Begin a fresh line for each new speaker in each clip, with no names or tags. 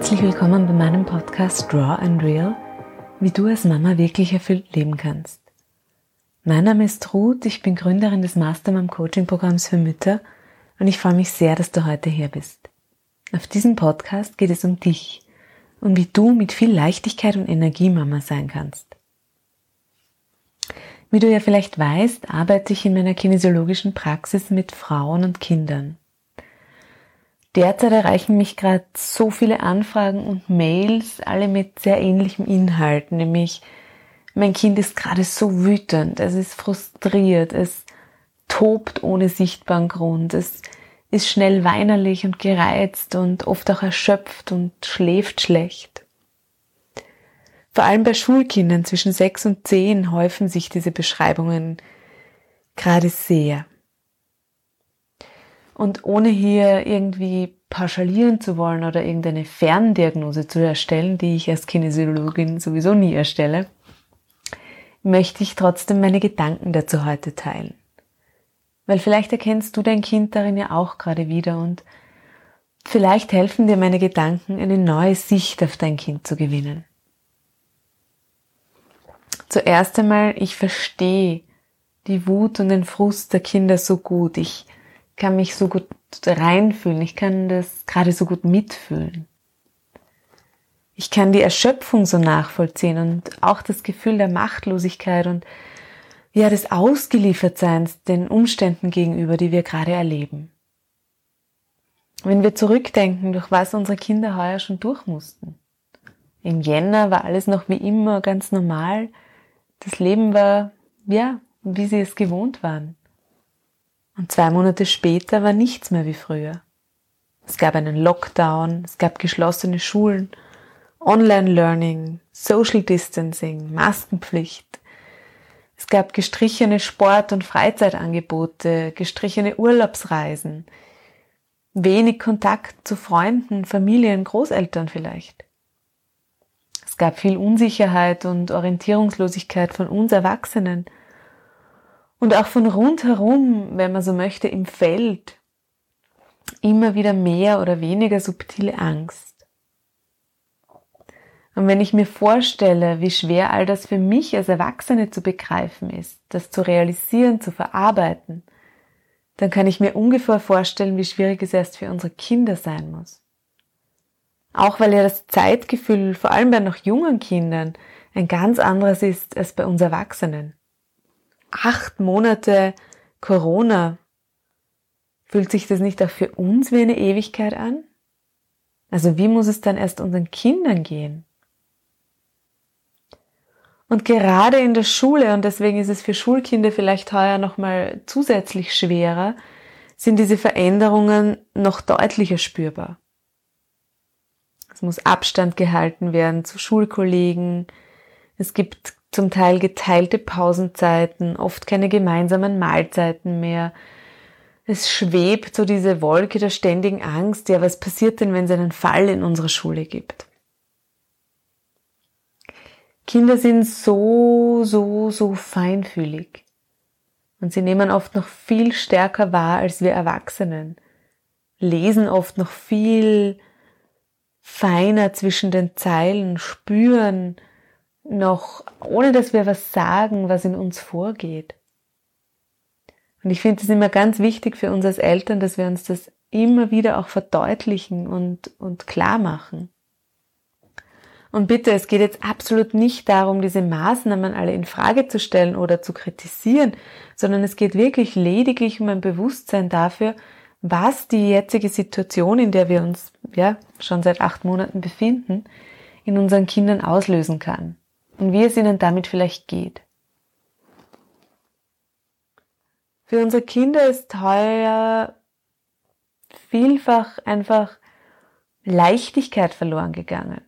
Herzlich willkommen bei meinem Podcast Draw and Real, wie du als Mama wirklich erfüllt leben kannst. Mein Name ist Ruth, ich bin Gründerin des Mastermom Coaching Programms für Mütter und ich freue mich sehr, dass du heute hier bist. Auf diesem Podcast geht es um dich und wie du mit viel Leichtigkeit und Energie Mama sein kannst. Wie du ja vielleicht weißt, arbeite ich in meiner kinesiologischen Praxis mit Frauen und Kindern. Derzeit erreichen mich gerade so viele Anfragen und Mails, alle mit sehr ähnlichem Inhalt, nämlich mein Kind ist gerade so wütend, es ist frustriert, es tobt ohne sichtbaren Grund, es ist schnell weinerlich und gereizt und oft auch erschöpft und schläft schlecht. Vor allem bei Schulkindern zwischen sechs und zehn häufen sich diese Beschreibungen gerade sehr. Und ohne hier irgendwie pauschalieren zu wollen oder irgendeine Ferndiagnose zu erstellen, die ich als Kinesiologin sowieso nie erstelle, möchte ich trotzdem meine Gedanken dazu heute teilen. Weil vielleicht erkennst du dein Kind darin ja auch gerade wieder und vielleicht helfen dir meine Gedanken, eine neue Sicht auf dein Kind zu gewinnen. Zuerst einmal, ich verstehe die Wut und den Frust der Kinder so gut. Ich kann mich so gut reinfühlen. Ich kann das gerade so gut mitfühlen. Ich kann die Erschöpfung so nachvollziehen und auch das Gefühl der Machtlosigkeit und ja, des Ausgeliefertseins den Umständen gegenüber, die wir gerade erleben. Wenn wir zurückdenken, durch was unsere Kinder heuer schon durch mussten. Im Jänner war alles noch wie immer ganz normal. Das Leben war, ja, wie sie es gewohnt waren. Und zwei Monate später war nichts mehr wie früher. Es gab einen Lockdown, es gab geschlossene Schulen, Online-Learning, Social Distancing, Maskenpflicht. Es gab gestrichene Sport- und Freizeitangebote, gestrichene Urlaubsreisen, wenig Kontakt zu Freunden, Familien, Großeltern vielleicht. Es gab viel Unsicherheit und Orientierungslosigkeit von uns Erwachsenen – und auch von rundherum, wenn man so möchte, im Feld immer wieder mehr oder weniger subtile Angst. Und wenn ich mir vorstelle, wie schwer all das für mich als Erwachsene zu begreifen ist, das zu realisieren, zu verarbeiten, dann kann ich mir ungefähr vorstellen, wie schwierig es erst für unsere Kinder sein muss. Auch weil ja das Zeitgefühl, vor allem bei noch jungen Kindern, ein ganz anderes ist als bei uns Erwachsenen acht Monate Corona, fühlt sich das nicht auch für uns wie eine Ewigkeit an? Also wie muss es dann erst unseren Kindern gehen? Und gerade in der Schule, und deswegen ist es für Schulkinder vielleicht heuer nochmal zusätzlich schwerer, sind diese Veränderungen noch deutlicher spürbar. Es muss Abstand gehalten werden zu Schulkollegen. Es gibt zum Teil geteilte Pausenzeiten, oft keine gemeinsamen Mahlzeiten mehr. Es schwebt so diese Wolke der ständigen Angst, ja, was passiert denn, wenn es einen Fall in unserer Schule gibt? Kinder sind so, so, so feinfühlig. Und sie nehmen oft noch viel stärker wahr als wir Erwachsenen, lesen oft noch viel feiner zwischen den Zeilen, spüren, noch, ohne dass wir was sagen, was in uns vorgeht. Und ich finde es immer ganz wichtig für uns als Eltern, dass wir uns das immer wieder auch verdeutlichen und, und klar machen. Und bitte, es geht jetzt absolut nicht darum, diese Maßnahmen alle in Frage zu stellen oder zu kritisieren, sondern es geht wirklich lediglich um ein Bewusstsein dafür, was die jetzige Situation, in der wir uns ja schon seit acht Monaten befinden, in unseren Kindern auslösen kann und wie es ihnen damit vielleicht geht. Für unsere Kinder ist heuer vielfach einfach Leichtigkeit verloren gegangen.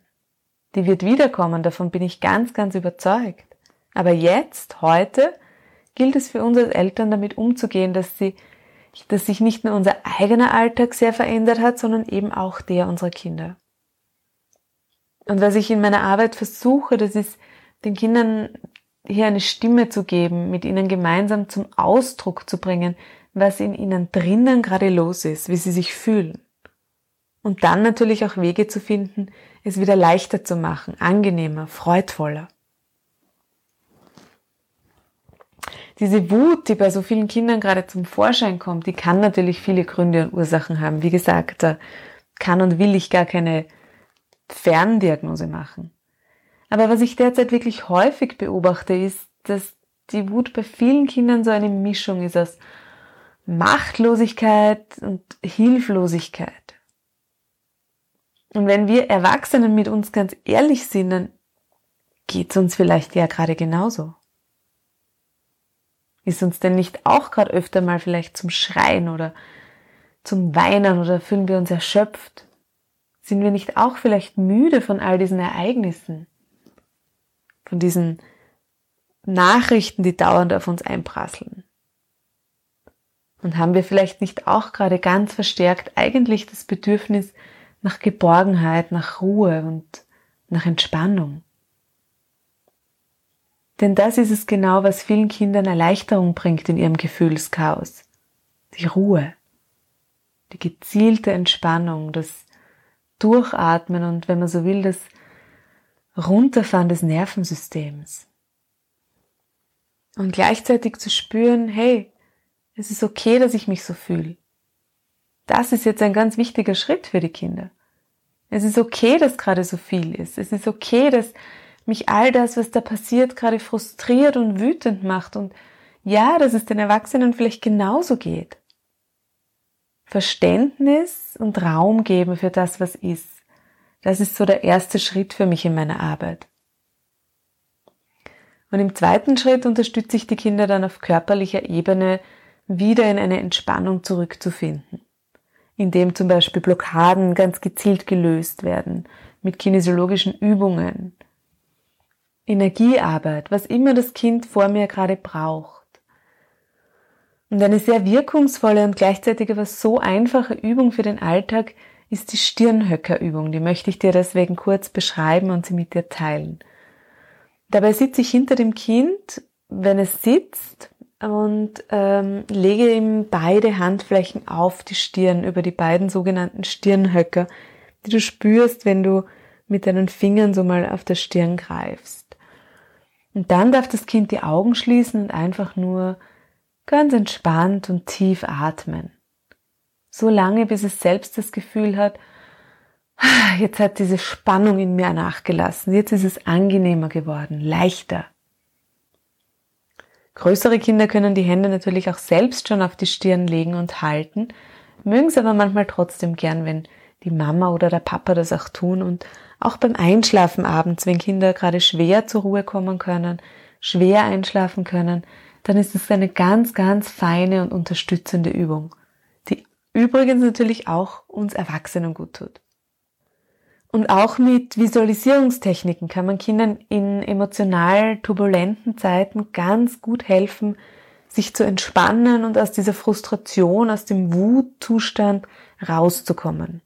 Die wird wiederkommen, davon bin ich ganz, ganz überzeugt. Aber jetzt, heute, gilt es für uns als Eltern damit umzugehen, dass sie, dass sich nicht nur unser eigener Alltag sehr verändert hat, sondern eben auch der unserer Kinder. Und was ich in meiner Arbeit versuche, das ist den Kindern hier eine Stimme zu geben, mit ihnen gemeinsam zum Ausdruck zu bringen, was in ihnen drinnen gerade los ist, wie sie sich fühlen. Und dann natürlich auch Wege zu finden, es wieder leichter zu machen, angenehmer, freudvoller. Diese Wut, die bei so vielen Kindern gerade zum Vorschein kommt, die kann natürlich viele Gründe und Ursachen haben. Wie gesagt, da kann und will ich gar keine Ferndiagnose machen. Aber was ich derzeit wirklich häufig beobachte, ist, dass die Wut bei vielen Kindern so eine Mischung ist aus Machtlosigkeit und Hilflosigkeit. Und wenn wir Erwachsenen mit uns ganz ehrlich sind, dann geht es uns vielleicht ja gerade genauso. Ist uns denn nicht auch gerade öfter mal vielleicht zum Schreien oder zum Weinen oder fühlen wir uns erschöpft? Sind wir nicht auch vielleicht müde von all diesen Ereignissen? Von diesen Nachrichten, die dauernd auf uns einprasseln? Und haben wir vielleicht nicht auch gerade ganz verstärkt eigentlich das Bedürfnis nach Geborgenheit, nach Ruhe und nach Entspannung? Denn das ist es genau, was vielen Kindern Erleichterung bringt in ihrem Gefühlschaos. Die Ruhe, die gezielte Entspannung, das Durchatmen und, wenn man so will, das Runterfahren des Nervensystems. Und gleichzeitig zu spüren, hey, es ist okay, dass ich mich so fühle. Das ist jetzt ein ganz wichtiger Schritt für die Kinder. Es ist okay, dass gerade so viel ist. Es ist okay, dass mich all das, was da passiert, gerade frustriert und wütend macht und ja, dass es den Erwachsenen vielleicht genauso geht. Verständnis und Raum geben für das, was ist. Das ist so der erste Schritt für mich in meiner Arbeit. Und im zweiten Schritt unterstütze ich die Kinder dann auf körperlicher Ebene wieder in eine Entspannung zurückzufinden, indem zum Beispiel Blockaden ganz gezielt gelöst werden, mit kinesiologischen Übungen, Energiearbeit, was immer das Kind vor mir gerade braucht. Und eine sehr wirkungsvolle und gleichzeitig aber so einfache Übung für den Alltag ist die Stirnhöckerübung. Die möchte ich dir deswegen kurz beschreiben und sie mit dir teilen. Dabei sitze ich hinter dem Kind, wenn es sitzt, und ähm, lege ihm beide Handflächen auf die Stirn über die beiden sogenannten Stirnhöcker, die du spürst, wenn du mit deinen Fingern so mal auf der Stirn greifst. Und dann darf das Kind die Augen schließen und einfach nur ganz entspannt und tief atmen. So lange, bis es selbst das Gefühl hat, jetzt hat diese Spannung in mir nachgelassen, jetzt ist es angenehmer geworden, leichter. Größere Kinder können die Hände natürlich auch selbst schon auf die Stirn legen und halten, mögen es aber manchmal trotzdem gern, wenn die Mama oder der Papa das auch tun. Und auch beim Einschlafen abends, wenn Kinder gerade schwer zur Ruhe kommen können, schwer einschlafen können, dann ist es eine ganz, ganz feine und unterstützende Übung, übrigens natürlich auch uns Erwachsenen gut tut. Und auch mit Visualisierungstechniken kann man Kindern in emotional turbulenten Zeiten ganz gut helfen, sich zu entspannen und aus dieser Frustration, aus dem Wutzustand rauszukommen.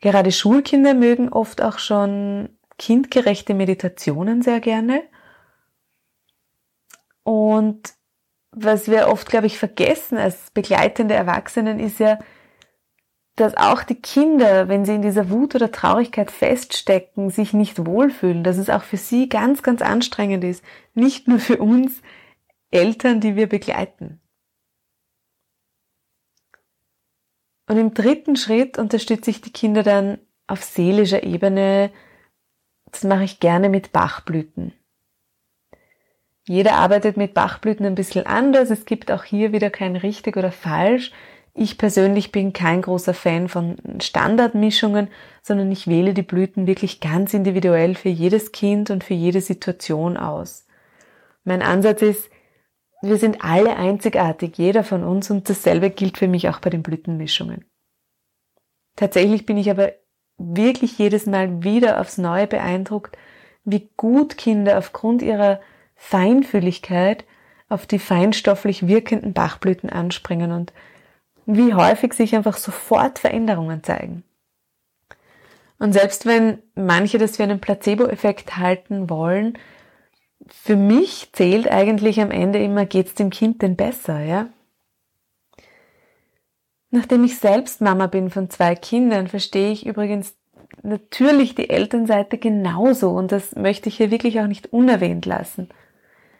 Gerade Schulkinder mögen oft auch schon kindgerechte Meditationen sehr gerne. Und was wir oft, glaube ich, vergessen als begleitende Erwachsenen ist ja, dass auch die Kinder, wenn sie in dieser Wut oder Traurigkeit feststecken, sich nicht wohlfühlen, dass es auch für sie ganz, ganz anstrengend ist. Nicht nur für uns Eltern, die wir begleiten. Und im dritten Schritt unterstütze ich die Kinder dann auf seelischer Ebene. Das mache ich gerne mit Bachblüten. Jeder arbeitet mit Bachblüten ein bisschen anders. Es gibt auch hier wieder kein richtig oder falsch. Ich persönlich bin kein großer Fan von Standardmischungen, sondern ich wähle die Blüten wirklich ganz individuell für jedes Kind und für jede Situation aus. Mein Ansatz ist, wir sind alle einzigartig, jeder von uns, und dasselbe gilt für mich auch bei den Blütenmischungen. Tatsächlich bin ich aber wirklich jedes Mal wieder aufs Neue beeindruckt, wie gut Kinder aufgrund ihrer Feinfühligkeit auf die feinstofflich wirkenden Bachblüten anspringen und wie häufig sich einfach sofort Veränderungen zeigen. Und selbst wenn manche das für einen Placebo-Effekt halten wollen, für mich zählt eigentlich am Ende immer, geht's dem Kind denn besser, ja? Nachdem ich selbst Mama bin von zwei Kindern, verstehe ich übrigens natürlich die Elternseite genauso und das möchte ich hier wirklich auch nicht unerwähnt lassen.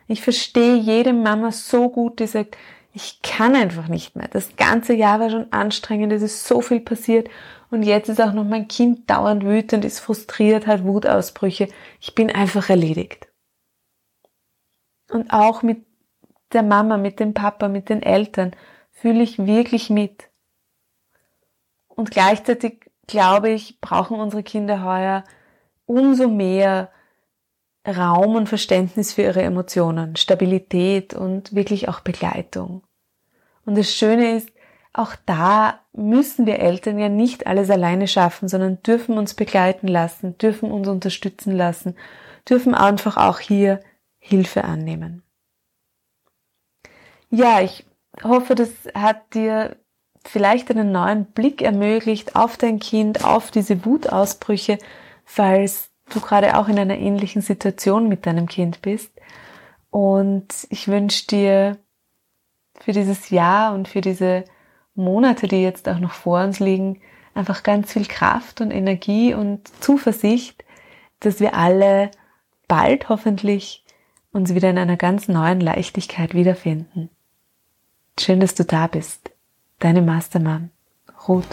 Ich verstehe jede Mama so gut, die sagt, ich kann einfach nicht mehr. Das ganze Jahr war schon anstrengend, es ist so viel passiert und jetzt ist auch noch mein Kind dauernd wütend, ist frustriert, hat Wutausbrüche. Ich bin einfach erledigt. Und auch mit der Mama, mit dem Papa, mit den Eltern fühle ich wirklich mit. Und gleichzeitig glaube ich, brauchen unsere Kinder heuer umso mehr Raum und Verständnis für ihre Emotionen, Stabilität und wirklich auch Begleitung. Und das Schöne ist, auch da müssen wir Eltern ja nicht alles alleine schaffen, sondern dürfen uns begleiten lassen, dürfen uns unterstützen lassen, dürfen einfach auch hier Hilfe annehmen. Ja, ich hoffe, das hat dir vielleicht einen neuen Blick ermöglicht auf dein Kind, auf diese Wutausbrüche, falls du gerade auch in einer ähnlichen Situation mit deinem Kind bist. Und ich wünsche dir für dieses Jahr und für diese Monate, die jetzt auch noch vor uns liegen, einfach ganz viel Kraft und Energie und Zuversicht, dass wir alle bald hoffentlich uns wieder in einer ganz neuen Leichtigkeit wiederfinden. Schön, dass du da bist. Deine Mastermann, Ruth.